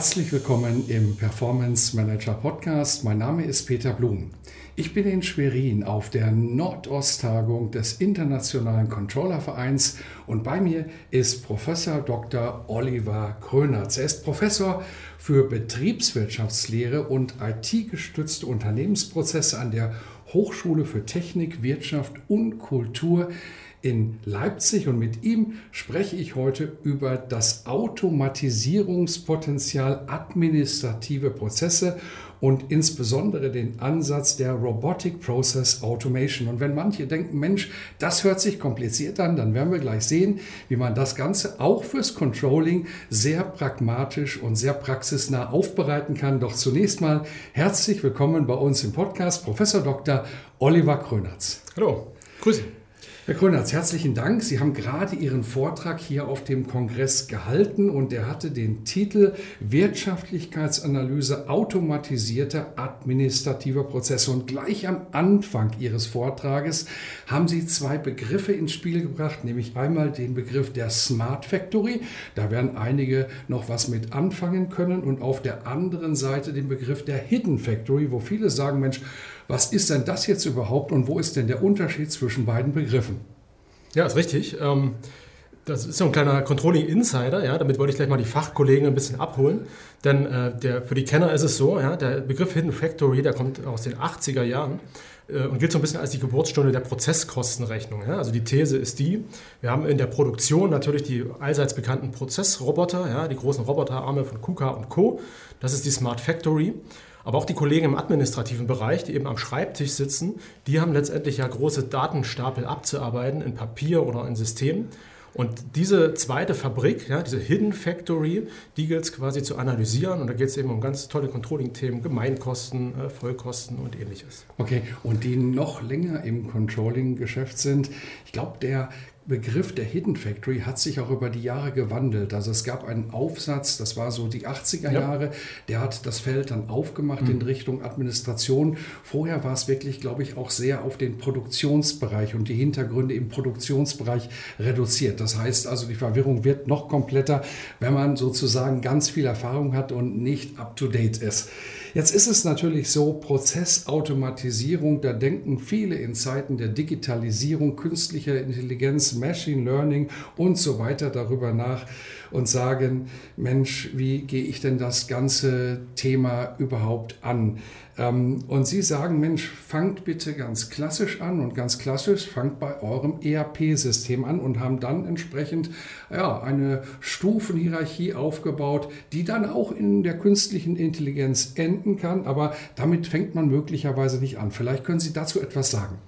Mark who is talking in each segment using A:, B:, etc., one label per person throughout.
A: Herzlich willkommen im Performance Manager Podcast. Mein Name ist Peter Blum. Ich bin in Schwerin auf der Nordosttagung des Internationalen Controllervereins und bei mir ist Professor Dr. Oliver Krönertz. Er ist Professor für Betriebswirtschaftslehre und IT-gestützte Unternehmensprozesse an der Hochschule für Technik, Wirtschaft und Kultur in Leipzig und mit ihm spreche ich heute über das Automatisierungspotenzial administrative Prozesse und insbesondere den Ansatz der Robotic Process Automation. Und wenn manche denken, Mensch, das hört sich kompliziert an, dann werden wir gleich sehen, wie man das Ganze auch fürs Controlling sehr pragmatisch und sehr praxisnah aufbereiten kann. Doch zunächst mal herzlich willkommen bei uns im Podcast, Professor Dr. Oliver Krönertz.
B: Hallo, grüße.
A: Herr Grönertz, herzlichen Dank. Sie haben gerade Ihren Vortrag hier auf dem Kongress gehalten und der hatte den Titel Wirtschaftlichkeitsanalyse automatisierter administrativer Prozesse. Und gleich am Anfang Ihres Vortrages haben Sie zwei Begriffe ins Spiel gebracht, nämlich einmal den Begriff der Smart Factory. Da werden einige noch was mit anfangen können und auf der anderen Seite den Begriff der Hidden Factory, wo viele sagen, Mensch, was ist denn das jetzt überhaupt und wo ist denn der Unterschied zwischen beiden Begriffen?
B: Ja, ist richtig. Ähm, das ist so ein kleiner Controlling Insider, ja, damit wollte ich gleich mal die Fachkollegen ein bisschen abholen. Denn äh, der, für die Kenner ist es so, ja, der Begriff Hidden Factory, der kommt aus den 80er Jahren äh, und gilt so ein bisschen als die Geburtsstunde der Prozesskostenrechnung. Ja. Also die These ist die, wir haben in der Produktion natürlich die allseits bekannten Prozessroboter, ja, die großen Roboterarme von KUKA und Co. Das ist die Smart Factory. Aber auch die Kollegen im administrativen Bereich, die eben am Schreibtisch sitzen, die haben letztendlich ja große Datenstapel abzuarbeiten in Papier oder in Systemen. Und diese zweite Fabrik, ja, diese Hidden Factory, die gilt es quasi zu analysieren. Und da geht es eben um ganz tolle Controlling-Themen, Gemeinkosten, äh, Vollkosten und ähnliches.
A: Okay, und die noch länger im Controlling-Geschäft sind, ich glaube, der Begriff der Hidden Factory hat sich auch über die Jahre gewandelt. Also es gab einen Aufsatz, das war so die 80er Jahre, ja. der hat das Feld dann aufgemacht mhm. in Richtung Administration. Vorher war es wirklich, glaube ich, auch sehr auf den Produktionsbereich und die Hintergründe im Produktionsbereich reduziert. Das heißt also, die Verwirrung wird noch kompletter, wenn man sozusagen ganz viel Erfahrung hat und nicht up-to-date ist. Jetzt ist es natürlich so, Prozessautomatisierung, da denken viele in Zeiten der Digitalisierung, künstlicher Intelligenz, Machine Learning und so weiter darüber nach und sagen, Mensch, wie gehe ich denn das ganze Thema überhaupt an? Ähm, und Sie sagen, Mensch, fangt bitte ganz klassisch an und ganz klassisch fangt bei eurem ERP-System an und haben dann entsprechend ja, eine Stufenhierarchie aufgebaut, die dann auch in der künstlichen Intelligenz enden kann. Aber damit fängt man möglicherweise nicht an. Vielleicht können Sie dazu etwas sagen.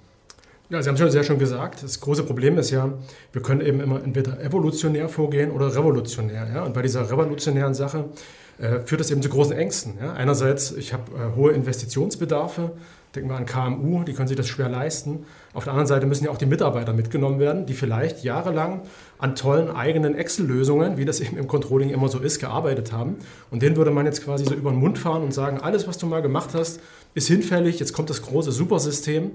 B: Ja, Sie haben schon sehr schön gesagt, das große Problem ist ja, wir können eben immer entweder evolutionär vorgehen oder revolutionär. Ja? Und bei dieser revolutionären Sache äh, führt das eben zu großen Ängsten. Ja? Einerseits, ich habe äh, hohe Investitionsbedarfe, denken wir an KMU, die können sich das schwer leisten. Auf der anderen Seite müssen ja auch die Mitarbeiter mitgenommen werden, die vielleicht jahrelang an tollen eigenen Excel-Lösungen, wie das eben im Controlling immer so ist, gearbeitet haben. Und denen würde man jetzt quasi so über den Mund fahren und sagen, alles, was du mal gemacht hast, ist hinfällig, jetzt kommt das große Supersystem.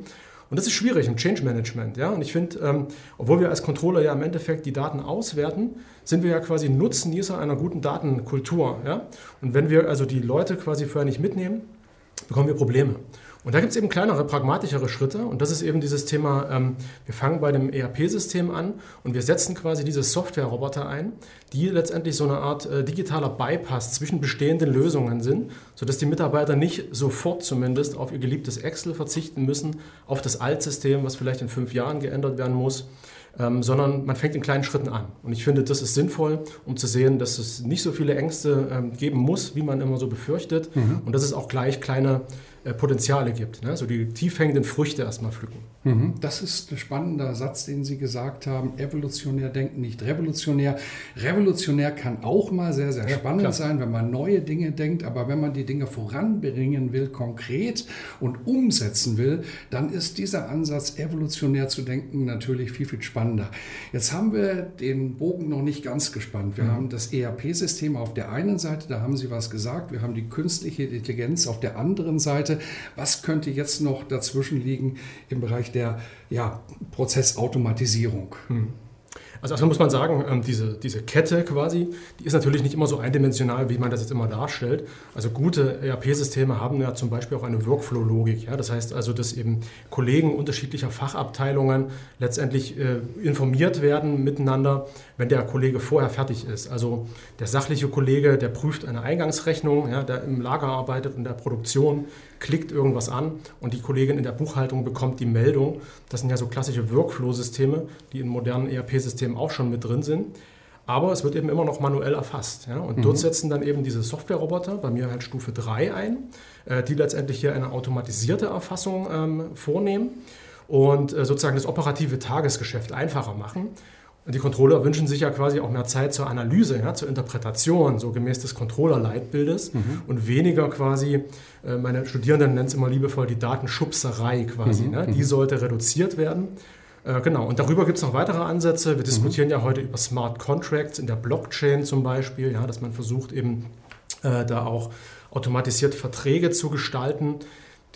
B: Und das ist schwierig im Change Management. Ja? Und ich finde, ähm, obwohl wir als Controller ja im Endeffekt die Daten auswerten, sind wir ja quasi Nutznießer einer guten Datenkultur. Ja? Und wenn wir also die Leute quasi vorher nicht mitnehmen, bekommen wir Probleme. Und da gibt es eben kleinere, pragmatischere Schritte. Und das ist eben dieses Thema, ähm, wir fangen bei dem ERP-System an und wir setzen quasi diese Software-Roboter ein, die letztendlich so eine Art äh, digitaler Bypass zwischen bestehenden Lösungen sind, sodass die Mitarbeiter nicht sofort zumindest auf ihr geliebtes Excel verzichten müssen, auf das Altsystem, was vielleicht in fünf Jahren geändert werden muss. Ähm, sondern man fängt in kleinen Schritten an. Und ich finde, das ist sinnvoll, um zu sehen, dass es nicht so viele Ängste ähm, geben muss, wie man immer so befürchtet. Mhm. Und dass es auch gleich kleine Potenziale gibt. Ne? So die tief hängenden Früchte erstmal pflücken.
A: Mhm. Das ist ein spannender Satz, den Sie gesagt haben. Evolutionär denken, nicht revolutionär. Revolutionär kann auch mal sehr, sehr spannend ja, sein, wenn man neue Dinge denkt. Aber wenn man die Dinge voranbringen will, konkret und umsetzen will, dann ist dieser Ansatz, evolutionär zu denken, natürlich viel, viel spannender. Jetzt haben wir den Bogen noch nicht ganz gespannt. Wir mhm. haben das ERP-System auf der einen Seite, da haben Sie was gesagt. Wir haben die künstliche Intelligenz auf der anderen Seite. Was könnte jetzt noch dazwischen liegen im Bereich der ja, Prozessautomatisierung?
B: Mhm. Also erstmal muss man sagen, ähm, diese, diese Kette quasi, die ist natürlich nicht immer so eindimensional, wie man das jetzt immer darstellt. Also gute ERP-Systeme haben ja zum Beispiel auch eine Workflow-Logik. Ja? Das heißt also, dass eben Kollegen unterschiedlicher Fachabteilungen letztendlich äh, informiert werden miteinander, wenn der Kollege vorher fertig ist. Also der sachliche Kollege, der prüft eine Eingangsrechnung, ja, der im Lager arbeitet und der Produktion klickt irgendwas an und die Kollegin in der Buchhaltung bekommt die Meldung. Das sind ja so klassische Workflow-Systeme, die in modernen ERP-Systemen auch schon mit drin sind. Aber es wird eben immer noch manuell erfasst. Ja? Und mhm. dort setzen dann eben diese Software-Roboter, bei mir halt Stufe 3 ein, äh, die letztendlich hier eine automatisierte Erfassung ähm, vornehmen und äh, sozusagen das operative Tagesgeschäft einfacher machen. Die Controller wünschen sich ja quasi auch mehr Zeit zur Analyse, ja, zur Interpretation, so gemäß des Controller-Leitbildes mhm. und weniger quasi, äh, meine Studierenden nennen es immer liebevoll, die Datenschubserei quasi. Mhm. Ne? Die mhm. sollte reduziert werden. Äh, genau, und darüber gibt es noch weitere Ansätze. Wir diskutieren mhm. ja heute über Smart Contracts in der Blockchain zum Beispiel, ja, dass man versucht eben äh, da auch automatisiert Verträge zu gestalten.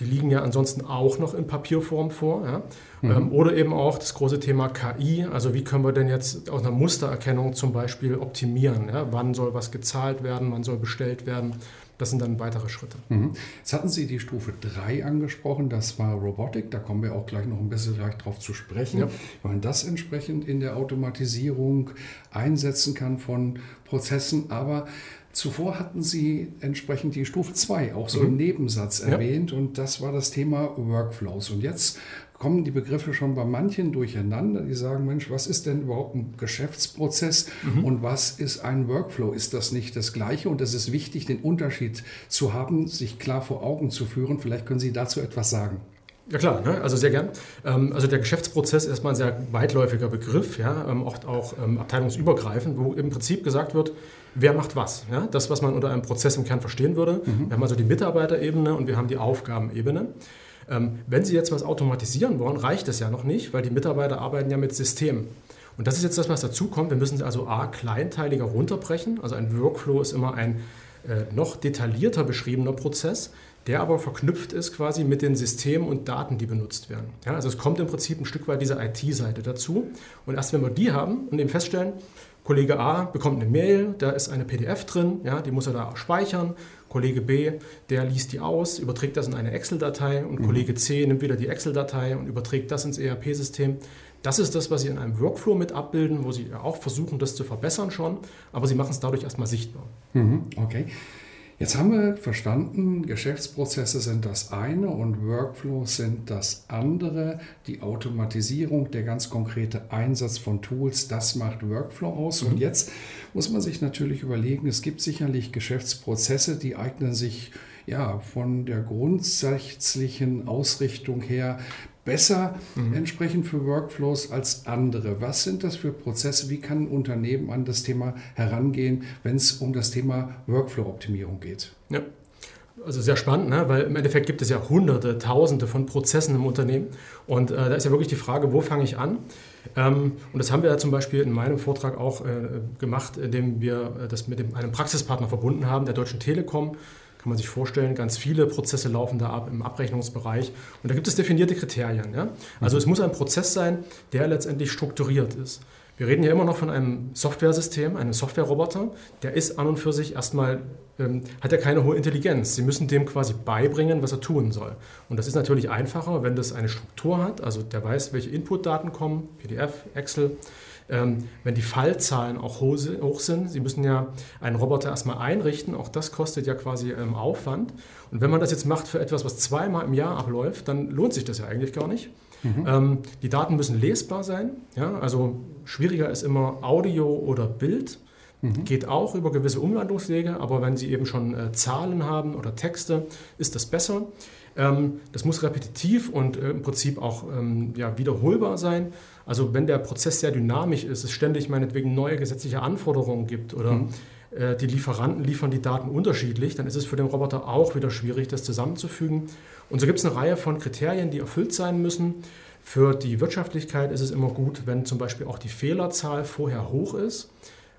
B: Die liegen ja ansonsten auch noch in Papierform vor. Ja? Mhm. Ähm, oder eben auch das große Thema KI. Also wie können wir denn jetzt aus einer Mustererkennung zum Beispiel optimieren? Ja? Wann soll was gezahlt werden? Wann soll bestellt werden? Das sind dann weitere Schritte.
A: Mhm. Jetzt hatten Sie die Stufe 3 angesprochen, das war Robotik, da kommen wir auch gleich noch ein bisschen gleich drauf zu sprechen. Ja. Wenn man das entsprechend in der Automatisierung einsetzen kann von Prozessen, aber Zuvor hatten Sie entsprechend die Stufe 2 auch so mhm. im Nebensatz erwähnt ja. und das war das Thema Workflows. Und jetzt kommen die Begriffe schon bei manchen durcheinander, die sagen, Mensch, was ist denn überhaupt ein Geschäftsprozess mhm. und was ist ein Workflow? Ist das nicht das Gleiche? Und es ist wichtig, den Unterschied zu haben, sich klar vor Augen zu führen. Vielleicht können Sie dazu etwas sagen.
B: Ja klar, ne? also sehr gern. Ähm, also der Geschäftsprozess ist erstmal ein sehr weitläufiger Begriff, ja? Ähm, oft auch ähm, abteilungsübergreifend, wo im Prinzip gesagt wird, wer macht was. Ja? Das, was man unter einem Prozess im Kern verstehen würde. Mhm. Wir haben also die Mitarbeiterebene und wir haben die Aufgabenebene. Ähm, wenn Sie jetzt was automatisieren wollen, reicht es ja noch nicht, weil die Mitarbeiter arbeiten ja mit Systemen. Und das ist jetzt das, was dazu kommt. Wir müssen es also A, kleinteiliger runterbrechen. Also ein Workflow ist immer ein äh, noch detaillierter beschriebener Prozess, der aber verknüpft ist quasi mit den Systemen und Daten, die benutzt werden. Ja, also es kommt im Prinzip ein Stück weit diese IT-Seite dazu. Und erst wenn wir die haben und eben feststellen, Kollege A bekommt eine Mail, da ist eine PDF drin, ja, die muss er da speichern. Kollege B, der liest die aus, überträgt das in eine Excel-Datei und mhm. Kollege C nimmt wieder die Excel-Datei und überträgt das ins ERP-System. Das ist das, was Sie in einem Workflow mit abbilden, wo Sie auch versuchen, das zu verbessern schon, aber Sie machen es dadurch erstmal sichtbar.
A: Mhm, okay. Jetzt haben wir verstanden, Geschäftsprozesse sind das eine und Workflows sind das andere. Die Automatisierung, der ganz konkrete Einsatz von Tools, das macht Workflow aus. Mhm. Und jetzt muss man sich natürlich überlegen, es gibt sicherlich Geschäftsprozesse, die eignen sich ja, von der grundsätzlichen Ausrichtung her besser mhm. entsprechend für Workflows als andere. Was sind das für Prozesse? Wie kann ein Unternehmen an das Thema herangehen, wenn es um das Thema Workflow-Optimierung geht?
B: Ja. Also sehr spannend, ne? weil im Endeffekt gibt es ja hunderte, tausende von Prozessen im Unternehmen. Und äh, da ist ja wirklich die Frage, wo fange ich an? Ähm, und das haben wir ja zum Beispiel in meinem Vortrag auch äh, gemacht, indem wir äh, das mit dem, einem Praxispartner verbunden haben, der Deutschen Telekom kann man sich vorstellen, ganz viele Prozesse laufen da ab im Abrechnungsbereich. Und da gibt es definierte Kriterien. Ja? Also mhm. es muss ein Prozess sein, der letztendlich strukturiert ist. Wir reden hier immer noch von einem Softwaresystem, einem Softwareroboter. Der ist an und für sich erstmal, ähm, hat ja keine hohe Intelligenz. Sie müssen dem quasi beibringen, was er tun soll. Und das ist natürlich einfacher, wenn das eine Struktur hat, also der weiß, welche Inputdaten kommen, PDF, Excel, ähm, wenn die Fallzahlen auch hoch sind, Sie müssen ja einen Roboter erstmal einrichten, auch das kostet ja quasi ähm, Aufwand. Und wenn man das jetzt macht für etwas, was zweimal im Jahr abläuft, dann lohnt sich das ja eigentlich gar nicht. Mhm. Ähm, die Daten müssen lesbar sein. Ja? Also schwieriger ist immer Audio oder Bild. Mhm. Geht auch über gewisse Umwandlungswege, aber wenn Sie eben schon äh, Zahlen haben oder Texte, ist das besser. Ähm, das muss repetitiv und äh, im Prinzip auch ähm, ja, wiederholbar sein. Also wenn der Prozess sehr dynamisch ist, es ständig meinetwegen neue gesetzliche Anforderungen gibt oder mhm. äh, die Lieferanten liefern die Daten unterschiedlich, dann ist es für den Roboter auch wieder schwierig, das zusammenzufügen. Und so gibt es eine Reihe von Kriterien, die erfüllt sein müssen. Für die Wirtschaftlichkeit ist es immer gut, wenn zum Beispiel auch die Fehlerzahl vorher hoch ist.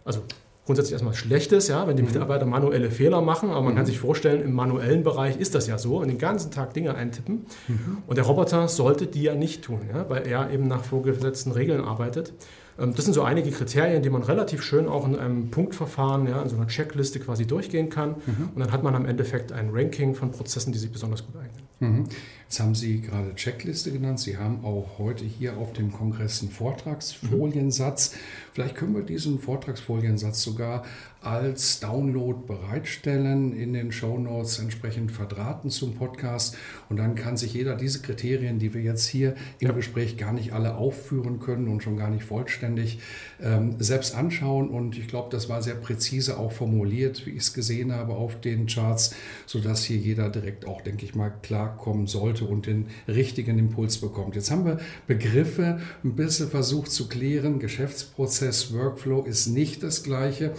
B: Also grundsätzlich erstmal Schlechtes, ja, wenn die mhm. Mitarbeiter manuelle Fehler machen, aber man mhm. kann sich vorstellen, im manuellen Bereich ist das ja so und den ganzen Tag Dinge eintippen. Mhm. Und der Roboter sollte die ja nicht tun, ja, weil er eben nach vorgesetzten Regeln arbeitet. Ähm, das sind so einige Kriterien, die man relativ schön auch in einem Punktverfahren, ja, in so einer Checkliste quasi durchgehen kann. Mhm. Und dann hat man am Endeffekt ein Ranking von Prozessen, die sich besonders gut eignen.
A: Mhm. Jetzt haben Sie gerade Checkliste genannt. Sie haben auch heute hier auf dem Kongress einen Vortragsfoliensatz. Mhm. Vielleicht können wir diesen Vortragsfoliensatz sogar als Download bereitstellen, in den Show Notes entsprechend verdrahten zum Podcast. Und dann kann sich jeder diese Kriterien, die wir jetzt hier im ja. Gespräch gar nicht alle aufführen können und schon gar nicht vollständig, ähm, selbst anschauen. Und ich glaube, das war sehr präzise auch formuliert, wie ich es gesehen habe auf den Charts, sodass hier jeder direkt auch, denke ich mal, klarkommen sollte und den richtigen Impuls bekommt. Jetzt haben wir Begriffe ein bisschen versucht zu klären. Geschäftsprozess, Workflow ist nicht das gleiche.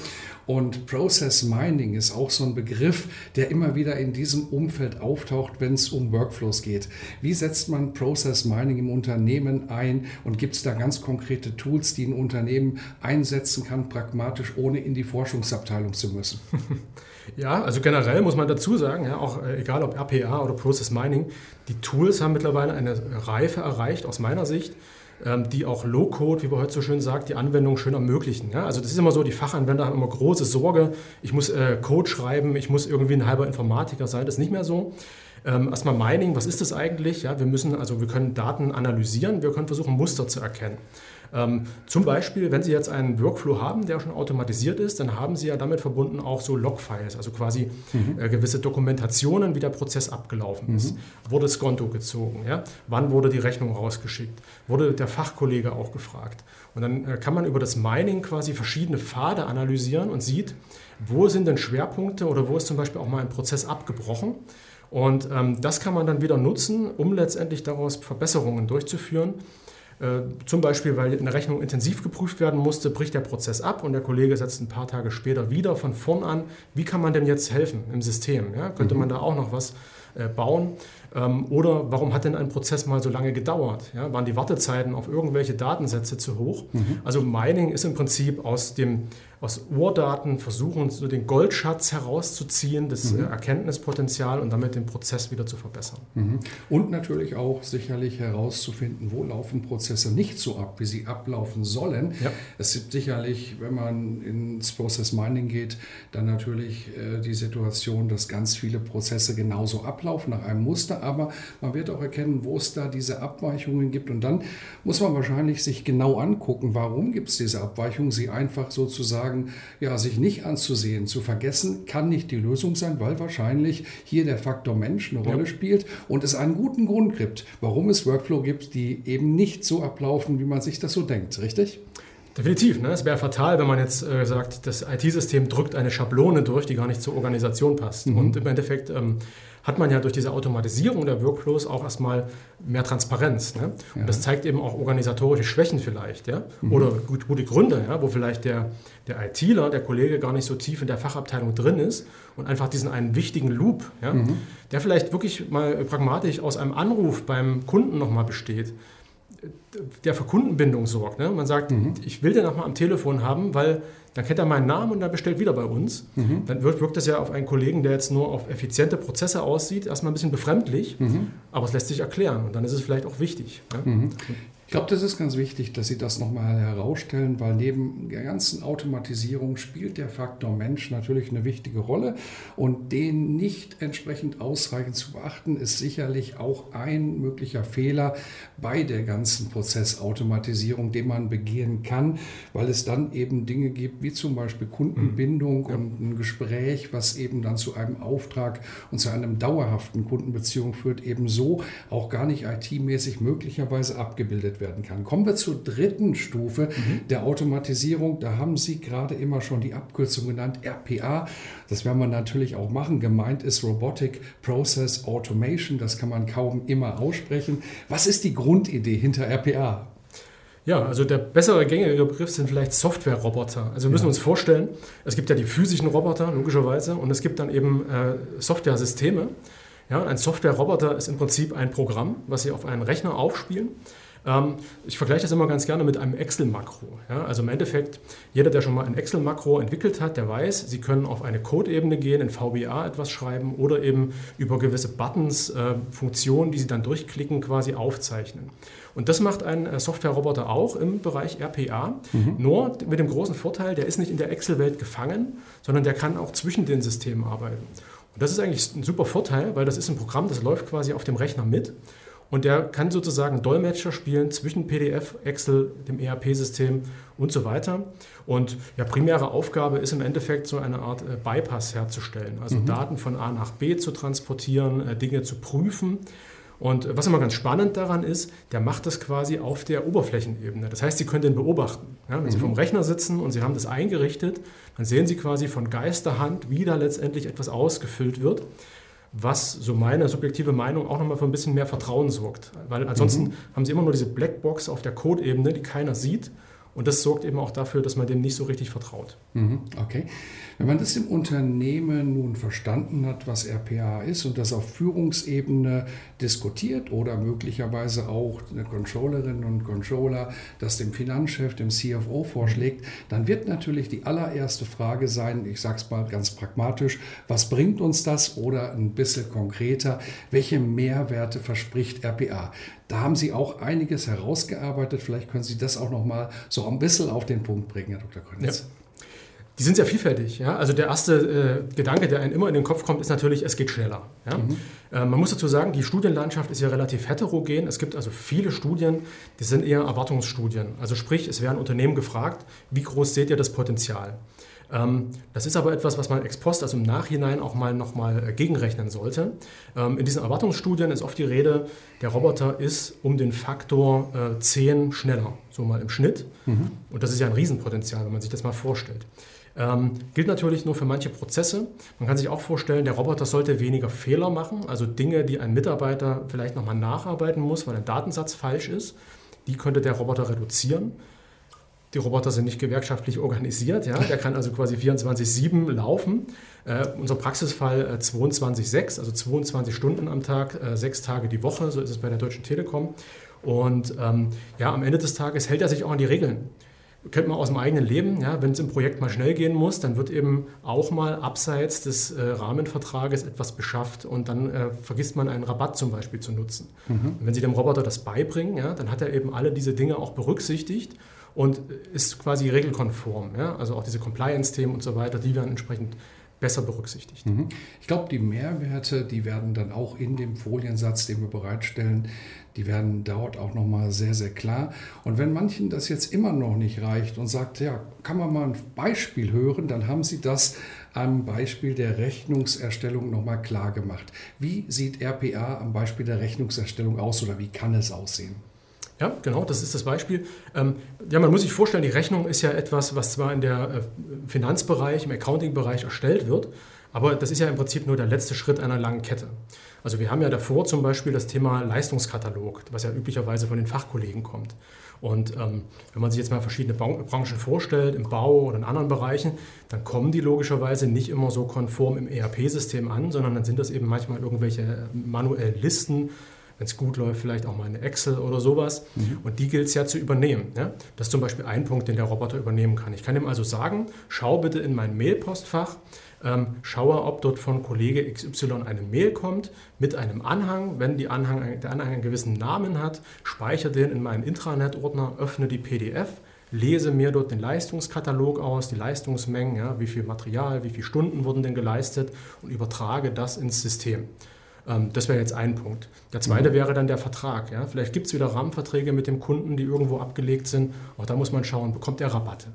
A: Und Process Mining ist auch so ein Begriff, der immer wieder in diesem Umfeld auftaucht, wenn es um Workflows geht. Wie setzt man Process Mining im Unternehmen ein und gibt es da ganz konkrete Tools, die ein Unternehmen einsetzen kann, pragmatisch, ohne in die Forschungsabteilung zu müssen?
B: Ja, also generell muss man dazu sagen, ja, auch äh, egal ob RPA oder Process Mining, die Tools haben mittlerweile eine Reife erreicht aus meiner Sicht, ähm, die auch Low-Code, wie man heute so schön sagt, die Anwendung schön ermöglichen. Ja? Also das ist immer so, die Fachanwender haben immer große Sorge, ich muss äh, Code schreiben, ich muss irgendwie ein halber Informatiker sein, das ist nicht mehr so. Ähm, erstmal Mining, was ist das eigentlich? Ja, wir müssen, also wir können Daten analysieren, wir können versuchen, Muster zu erkennen. Ähm, zum Beispiel, wenn Sie jetzt einen Workflow haben, der schon automatisiert ist, dann haben Sie ja damit verbunden auch so Logfiles, also quasi mhm. äh, gewisse Dokumentationen, wie der Prozess abgelaufen mhm. ist. Wurde das Konto gezogen? Ja? Wann wurde die Rechnung rausgeschickt? Wurde der Fachkollege auch gefragt? Und dann äh, kann man über das Mining quasi verschiedene Pfade analysieren und sieht, wo sind denn Schwerpunkte oder wo ist zum Beispiel auch mal ein Prozess abgebrochen. Und ähm, das kann man dann wieder nutzen, um letztendlich daraus Verbesserungen durchzuführen. Äh, zum Beispiel, weil eine Rechnung intensiv geprüft werden musste, bricht der Prozess ab und der Kollege setzt ein paar Tage später wieder von vorn an. Wie kann man denn jetzt helfen im System? Ja, könnte mhm. man da auch noch was äh, bauen? Ähm, oder warum hat denn ein Prozess mal so lange gedauert? Ja, waren die Wartezeiten auf irgendwelche Datensätze zu hoch? Mhm. Also Mining ist im Prinzip aus dem aus Urdaten versuchen, so den Goldschatz herauszuziehen, das mhm. Äh, Erkenntnispotenzial und damit den Prozess wieder zu verbessern.
A: Mhm. Und natürlich auch sicherlich herauszufinden, wo laufen Prozesse nicht so ab, wie sie ablaufen sollen. Ja. Es gibt sicherlich, wenn man ins Process Mining geht, dann natürlich äh, die Situation, dass ganz viele Prozesse genauso ablaufen nach einem Muster, aber man wird auch erkennen, wo es da diese Abweichungen gibt und dann muss man wahrscheinlich sich genau angucken, warum gibt es diese Abweichungen, sie einfach sozusagen sagen, ja, sich nicht anzusehen, zu vergessen, kann nicht die Lösung sein, weil wahrscheinlich hier der Faktor Mensch eine Rolle ja. spielt und es einen guten Grund gibt, warum es Workflow gibt, die eben nicht so ablaufen, wie man sich das so denkt, richtig?
B: Definitiv. Ne? Es wäre fatal, wenn man jetzt äh, sagt, das IT-System drückt eine Schablone durch, die gar nicht zur Organisation passt. Mhm. Und im Endeffekt ähm, hat man ja durch diese Automatisierung der Workflows auch erstmal mehr Transparenz. Ne? Und ja. das zeigt eben auch organisatorische Schwächen vielleicht. Ja? Mhm. Oder gut, gute Gründe, ja? wo vielleicht der, der ITler, der Kollege gar nicht so tief in der Fachabteilung drin ist und einfach diesen einen wichtigen Loop, ja? Mhm. der vielleicht wirklich mal pragmatisch aus einem Anruf beim Kunden nochmal besteht der für Kundenbindung sorgt. Ne? Man sagt, mhm. ich will den auch mal am Telefon haben, weil dann kennt er meinen Namen und dann bestellt wieder bei uns. Mhm. Dann wirkt, wirkt das ja auf einen Kollegen, der jetzt nur auf effiziente Prozesse aussieht, erstmal ein bisschen befremdlich, mhm. aber es lässt sich erklären und dann ist es vielleicht auch wichtig.
A: Ne? Ich glaube, das ist ganz wichtig, dass Sie das nochmal herausstellen, weil neben der ganzen Automatisierung spielt der Faktor Mensch natürlich eine wichtige Rolle und den nicht entsprechend ausreichend zu beachten, ist sicherlich auch ein möglicher Fehler bei der ganzen Prozessautomatisierung, den man begehen kann, weil es dann eben Dinge gibt, wie zum Beispiel Kundenbindung mhm. und ein Gespräch, was eben dann zu einem Auftrag und zu einem dauerhaften Kundenbeziehung führt, eben so auch gar nicht IT-mäßig möglicherweise abgebildet dargestellt werden kann. Kommen wir zur dritten Stufe mhm. der Automatisierung. Da haben Sie gerade immer schon die Abkürzung genannt, RPA. Das werden wir natürlich auch machen. Gemeint ist Robotic Process Automation. Das kann man kaum immer aussprechen. Was ist die Grundidee hinter RPA?
B: Ja, also der bessere gängige Begriff sind vielleicht Software-Roboter. Also wir müssen ja. uns vorstellen, es gibt ja die physischen Roboter, logischerweise, und es gibt dann eben äh, Software-Systeme. Ja, ein Software-Roboter ist im Prinzip ein Programm, was Sie auf einen Rechner aufspielen. Ähm, ich vergleiche das immer ganz gerne mit einem Excel-Makro. Ja, also im Endeffekt, jeder, der schon mal ein Excel-Makro entwickelt hat, der weiß, Sie können auf eine Code-Ebene gehen, in VBA etwas schreiben oder eben über gewisse Buttons, äh, Funktionen, die Sie dann durchklicken, quasi aufzeichnen. Und das macht ein äh, Software-Roboter auch im Bereich RPA. Mhm. Nur mit dem großen Vorteil, der ist nicht in der Excel-Welt gefangen, sondern der kann auch zwischen den Systemen arbeiten. Und das ist eigentlich ein super Vorteil, weil das ist ein Programm, das läuft quasi auf dem Rechner mit. Und der kann sozusagen Dolmetscher spielen zwischen PDF, Excel, dem ERP-System und so weiter. Und ja, primäre Aufgabe ist im Endeffekt so eine Art äh, Bypass herzustellen, also mhm. Daten von A nach B zu transportieren, äh, Dinge zu prüfen und was immer ganz spannend daran ist, der macht das quasi auf der Oberflächenebene. Das heißt, Sie können den beobachten. Ja, wenn mhm. Sie vom Rechner sitzen und Sie haben das eingerichtet, dann sehen Sie quasi von Geisterhand, wie da letztendlich etwas ausgefüllt wird, was so meine subjektive Meinung auch nochmal für ein bisschen mehr Vertrauen sorgt. Weil ansonsten mhm. haben Sie immer nur diese Blackbox auf der Code-Ebene, die keiner sieht. Und das sorgt eben auch dafür, dass man dem nicht so richtig vertraut.
A: Mhm, okay. Wenn man das im Unternehmen nun verstanden hat, was RPA ist und das auf Führungsebene diskutiert oder möglicherweise auch eine Controllerin und Controller das dem Finanzchef, dem CFO vorschlägt, dann wird natürlich die allererste Frage sein, ich sage es mal ganz pragmatisch, was bringt uns das oder ein bisschen konkreter, welche Mehrwerte verspricht RPA? Da haben Sie auch einiges herausgearbeitet. Vielleicht können Sie das auch noch mal so ein bisschen auf den Punkt bringen, Herr Dr. Könitz. Ja.
B: Die sind sehr vielfältig. Ja? Also der erste äh, Gedanke, der einem immer in den Kopf kommt, ist natürlich, es geht schneller. Ja? Mhm. Äh, man muss dazu sagen, die Studienlandschaft ist ja relativ heterogen. Es gibt also viele Studien, die sind eher Erwartungsstudien. Also sprich, es werden Unternehmen gefragt, wie groß seht ihr das Potenzial? Ähm, das ist aber etwas, was man ex post, also im Nachhinein auch mal nochmal äh, gegenrechnen sollte. Ähm, in diesen Erwartungsstudien ist oft die Rede, der Roboter ist um den Faktor äh, 10 schneller, so mal im Schnitt. Mhm. Und das ist ja ein Riesenpotenzial, wenn man sich das mal vorstellt. Ähm, gilt natürlich nur für manche Prozesse. Man kann sich auch vorstellen, der Roboter sollte weniger Fehler machen, also Dinge, die ein Mitarbeiter vielleicht nochmal nacharbeiten muss, weil ein Datensatz falsch ist, die könnte der Roboter reduzieren. Die Roboter sind nicht gewerkschaftlich organisiert. Ja? Der kann also quasi 24-7 laufen. Äh, unser Praxisfall äh, 22-6, also 22 Stunden am Tag, äh, sechs Tage die Woche, so ist es bei der Deutschen Telekom. Und ähm, ja, am Ende des Tages hält er sich auch an die Regeln. Kennt man aus dem eigenen Leben, ja, wenn es im Projekt mal schnell gehen muss, dann wird eben auch mal abseits des äh, Rahmenvertrages etwas beschafft und dann äh, vergisst man einen Rabatt zum Beispiel zu nutzen. Mhm. wenn Sie dem Roboter das beibringen, ja, dann hat er eben alle diese Dinge auch berücksichtigt und ist quasi regelkonform. Ja? Also auch diese Compliance-Themen und so weiter, die werden entsprechend besser berücksichtigt. Mhm.
A: Ich glaube, die Mehrwerte, die werden dann auch in dem Foliensatz, den wir bereitstellen, die werden dort auch nochmal sehr, sehr klar. Und wenn manchen das jetzt immer noch nicht reicht und sagt, ja, kann man mal ein Beispiel hören, dann haben sie das am Beispiel der Rechnungserstellung nochmal klar gemacht. Wie sieht RPA am Beispiel der Rechnungserstellung aus oder wie kann es aussehen?
B: Ja, genau, das ist das Beispiel. Ähm, ja, man muss sich vorstellen, die Rechnung ist ja etwas, was zwar in der äh, Finanzbereich, im Accounting-Bereich erstellt wird, aber das ist ja im Prinzip nur der letzte Schritt einer langen Kette. Also wir haben ja davor zum Beispiel das Thema Leistungskatalog, was ja üblicherweise von den Fachkollegen kommt. Und ähm, wenn man sich jetzt mal verschiedene Branchen vorstellt, im Bau oder in anderen Bereichen, dann kommen die logischerweise nicht immer so konform im ERP-System an, sondern dann sind das eben manchmal irgendwelche manuellen Listen, wenn es gut läuft, vielleicht auch mal eine Excel oder sowas. Mhm. Und die gilt es ja zu übernehmen. Ja? Das ist zum Beispiel ein Punkt, den der Roboter übernehmen kann. Ich kann ihm also sagen, schau bitte in mein Mailpostfach, ähm, schaue, ob dort von Kollege XY eine Mail kommt mit einem Anhang. Wenn die Anhang, der Anhang einen gewissen Namen hat, speichere den in meinen Intranet-Ordner, öffne die PDF, lese mir dort den Leistungskatalog aus, die Leistungsmengen, ja, wie viel Material, wie viele Stunden wurden denn geleistet und übertrage das ins System. Ähm, das wäre jetzt ein Punkt. Der zweite mhm. wäre dann der Vertrag. Ja? Vielleicht gibt es wieder Rahmenverträge mit dem Kunden, die irgendwo abgelegt sind. Auch da muss man schauen, bekommt er Rabatte.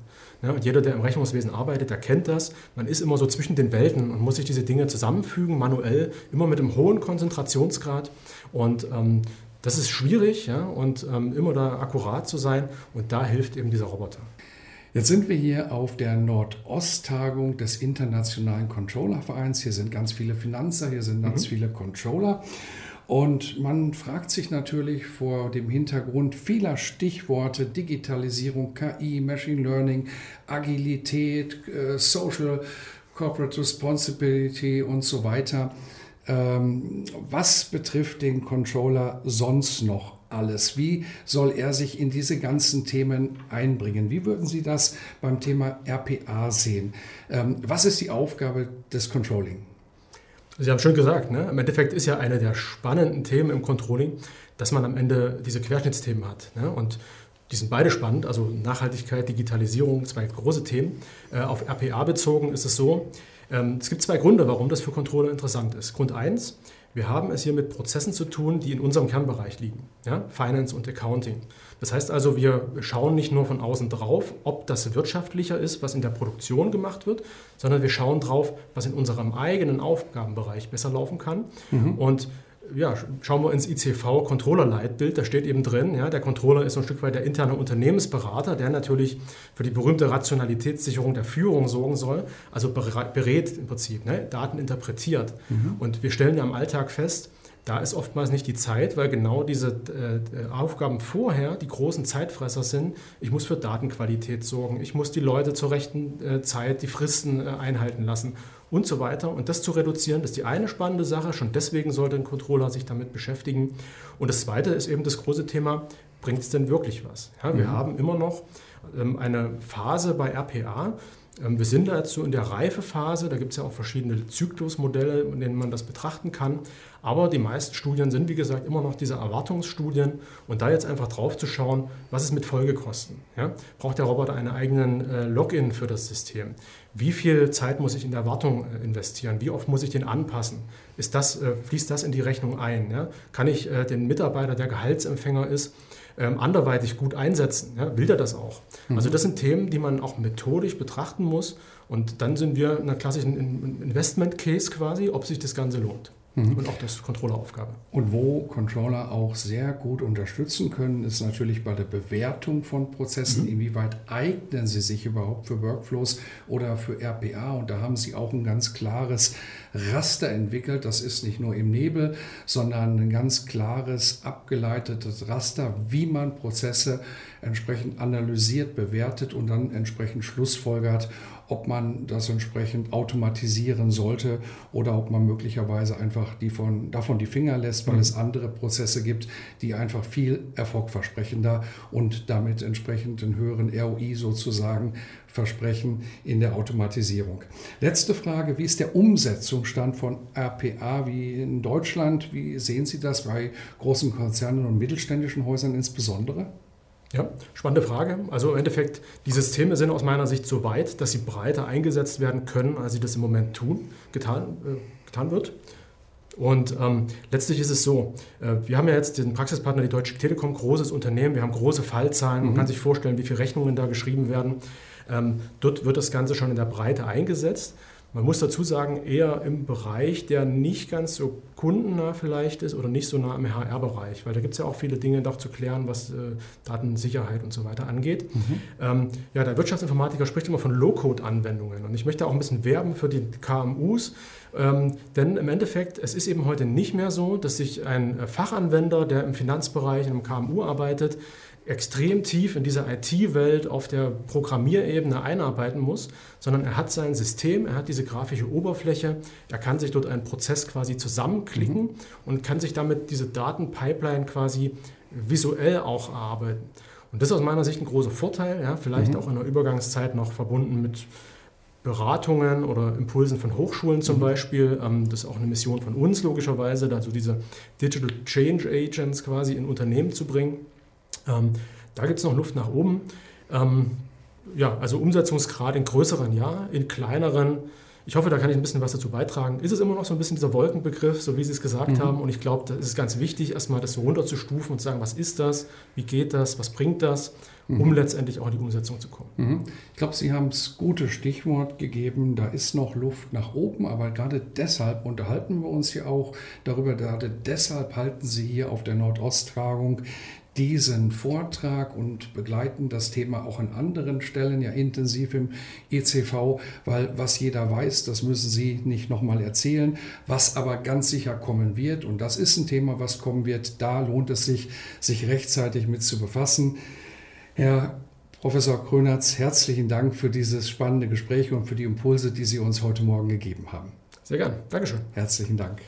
B: Ja? Und jeder, der im Rechnungswesen arbeitet, der kennt das. Man ist immer so zwischen den Welten und muss sich diese Dinge zusammenfügen, manuell, immer mit einem hohen Konzentrationsgrad. Und ähm, Das ist schwierig ja, und ähm, immer da akkurat zu sein und da hilft eben dieser Roboter.
A: Jetzt sind wir hier auf der Nordost-Tagung des Internationalen Controller-Vereins. Hier sind ganz viele Finanzer, hier sind ganz mhm. viele Controller. Und man fragt sich natürlich vor dem Hintergrund vieler Stichworte Digitalisierung, KI, Machine Learning, Agilität, äh, Social Corporate Responsibility und so weiter. Ähm, was betrifft den Controller sonst noch alles? Wie soll er sich in diese ganzen Themen einbringen? Wie würden Sie das beim Thema RPA sehen? Ähm, was ist die Aufgabe des Controlling?
B: Sie haben schön gesagt, ne? im Endeffekt ist ja eine der spannenden Themen im Controlling, dass man am Ende diese Querschnittsthemen hat. Ne? Und die sind beide spannend, also Nachhaltigkeit, Digitalisierung, zwei große Themen. Äh, auf RPA bezogen ist es so, ähm, es gibt zwei Gründe, warum das für Controller interessant ist. Grund eins, wir haben es hier mit Prozessen zu tun, die in unserem Kernbereich liegen, ja? Finance und Accounting. Das heißt also, wir schauen nicht nur von außen drauf, ob das wirtschaftlicher ist, was in der Produktion gemacht wird, sondern wir schauen drauf, was in unserem eigenen Aufgabenbereich besser laufen kann. Mhm. Und ja, schauen wir ins ICV-Controller-Leitbild, da steht eben drin, ja, der Controller ist ein Stück weit der interne Unternehmensberater, der natürlich für die berühmte Rationalitätssicherung der Führung sorgen soll, also berät im Prinzip, ne, Daten interpretiert. Mhm. Und wir stellen ja im Alltag fest, da ist oftmals nicht die Zeit, weil genau diese äh, Aufgaben vorher die großen Zeitfresser sind. Ich muss für Datenqualität sorgen, ich muss die Leute zur rechten äh, Zeit die Fristen äh, einhalten lassen und so weiter. Und das zu reduzieren, das ist die eine spannende Sache. Schon deswegen sollte ein Controller sich damit beschäftigen. Und das zweite ist eben das große Thema, bringt es denn wirklich was? Ja, wir mhm. haben immer noch eine Phase bei RPA, ähm, wir sind dazu in der Reifephase, da gibt es ja auch verschiedene Zyklusmodelle, in denen man das betrachten kann. Aber die meisten Studien sind, wie gesagt, immer noch diese Erwartungsstudien. Und da jetzt einfach drauf zu schauen, was ist mit Folgekosten? Ja? Braucht der Roboter einen eigenen äh, Login für das System? Wie viel Zeit muss ich in der Wartung äh, investieren? Wie oft muss ich den anpassen? Ist das, äh, fließt das in die Rechnung ein? Ja? Kann ich den Mitarbeiter, der Gehaltsempfänger ist, ähm, anderweitig gut einsetzen. Ja, will der das auch? Mhm. Also das sind Themen, die man auch methodisch betrachten muss. Und dann sind wir in einer klassischen Investment Case quasi, ob sich das Ganze lohnt. Mhm. Und auch das Controlleraufgabe.
A: Und wo Controller auch sehr gut unterstützen können, ist natürlich bei der Bewertung von Prozessen. Mhm. Inwieweit eignen sie sich überhaupt für Workflows oder für RPA? Und da haben sie auch ein ganz klares Raster entwickelt. Das ist nicht nur im Nebel, sondern ein ganz klares, abgeleitetes Raster, wie man Prozesse entsprechend analysiert, bewertet und dann entsprechend schlussfolgert, ob man das entsprechend automatisieren sollte oder ob man möglicherweise einfach die von, davon die Finger lässt, weil mhm. es andere Prozesse gibt, die einfach viel erfolgversprechender und damit entsprechend einen höheren ROI sozusagen versprechen in der Automatisierung. Letzte Frage, wie ist der Umsetzungsstand von RPA wie in Deutschland? Wie sehen Sie das bei großen Konzernen und mittelständischen Häusern insbesondere?
B: Ja, spannende Frage. Also im Endeffekt, die Systeme sind aus meiner Sicht so weit, dass sie breiter eingesetzt werden können, als sie das im Moment tun, getan, äh, getan wird. Und ähm, letztlich ist es so, äh, wir haben ja jetzt den Praxispartner, die Deutsche Telekom, großes Unternehmen, wir haben große Fallzahlen, mhm. man kann sich vorstellen, wie viele Rechnungen da geschrieben werden. Ähm, dort wird das Ganze schon in der Breite eingesetzt. Man muss dazu sagen, eher im Bereich, der nicht ganz so kundennah vielleicht ist oder nicht so nah am HR-Bereich, weil da gibt es ja auch viele Dinge noch zu klären, was äh, Datensicherheit und so weiter angeht. Mhm. Ähm, ja, der Wirtschaftsinformatiker spricht immer von Low-Code-Anwendungen und ich möchte auch ein bisschen werben für die KMUs, ähm, denn im Endeffekt, es ist eben heute nicht mehr so, dass sich ein äh, Fachanwender, der im Finanzbereich, in einem KMU arbeitet, extrem tief in dieser IT-Welt auf der Programmierebene einarbeiten muss, sondern er hat sein System, er hat diese grafische Oberfläche, er kann sich dort einen Prozess quasi zusammenklicken mhm. und kann sich damit diese Datenpipeline quasi visuell auch erarbeiten. Und das ist aus meiner Sicht ein großer Vorteil, ja, vielleicht mhm. auch in der Übergangszeit noch verbunden mit Beratungen oder Impulsen von Hochschulen zum mhm. Beispiel. Ähm, das ist auch eine Mission von uns logischerweise, also diese Digital Change Agents quasi in Unternehmen zu bringen. Ähm, da gibt es noch Luft nach oben. Ähm, ja, also Umsetzungsgrad in größeren ja, in kleineren. Ich hoffe, da kann ich ein bisschen was dazu beitragen. Ist es immer noch so ein bisschen dieser Wolkenbegriff, so wie Sie es gesagt mhm. haben? Und ich glaube, da ist ganz wichtig, erstmal das so runterzustufen und zu sagen, was ist das, wie geht das, was bringt das, um mhm. letztendlich auch in die Umsetzung zu kommen.
A: Mhm. Ich glaube, Sie haben es gute Stichwort gegeben, da ist noch Luft nach oben, aber gerade deshalb unterhalten wir uns hier auch darüber, gerade deshalb halten Sie hier auf der Nordosttagung diesen Vortrag und begleiten das Thema auch an anderen Stellen ja intensiv im ECV, weil was jeder weiß, das müssen Sie nicht nochmal erzählen, was aber ganz sicher kommen wird und das ist ein Thema, was kommen wird, da lohnt es sich, sich rechtzeitig mit zu befassen. Herr Professor Krönertz, herzlichen Dank für dieses spannende Gespräch und für die Impulse, die Sie uns heute Morgen gegeben haben.
B: Sehr gern. Dankeschön.
A: Herzlichen Dank.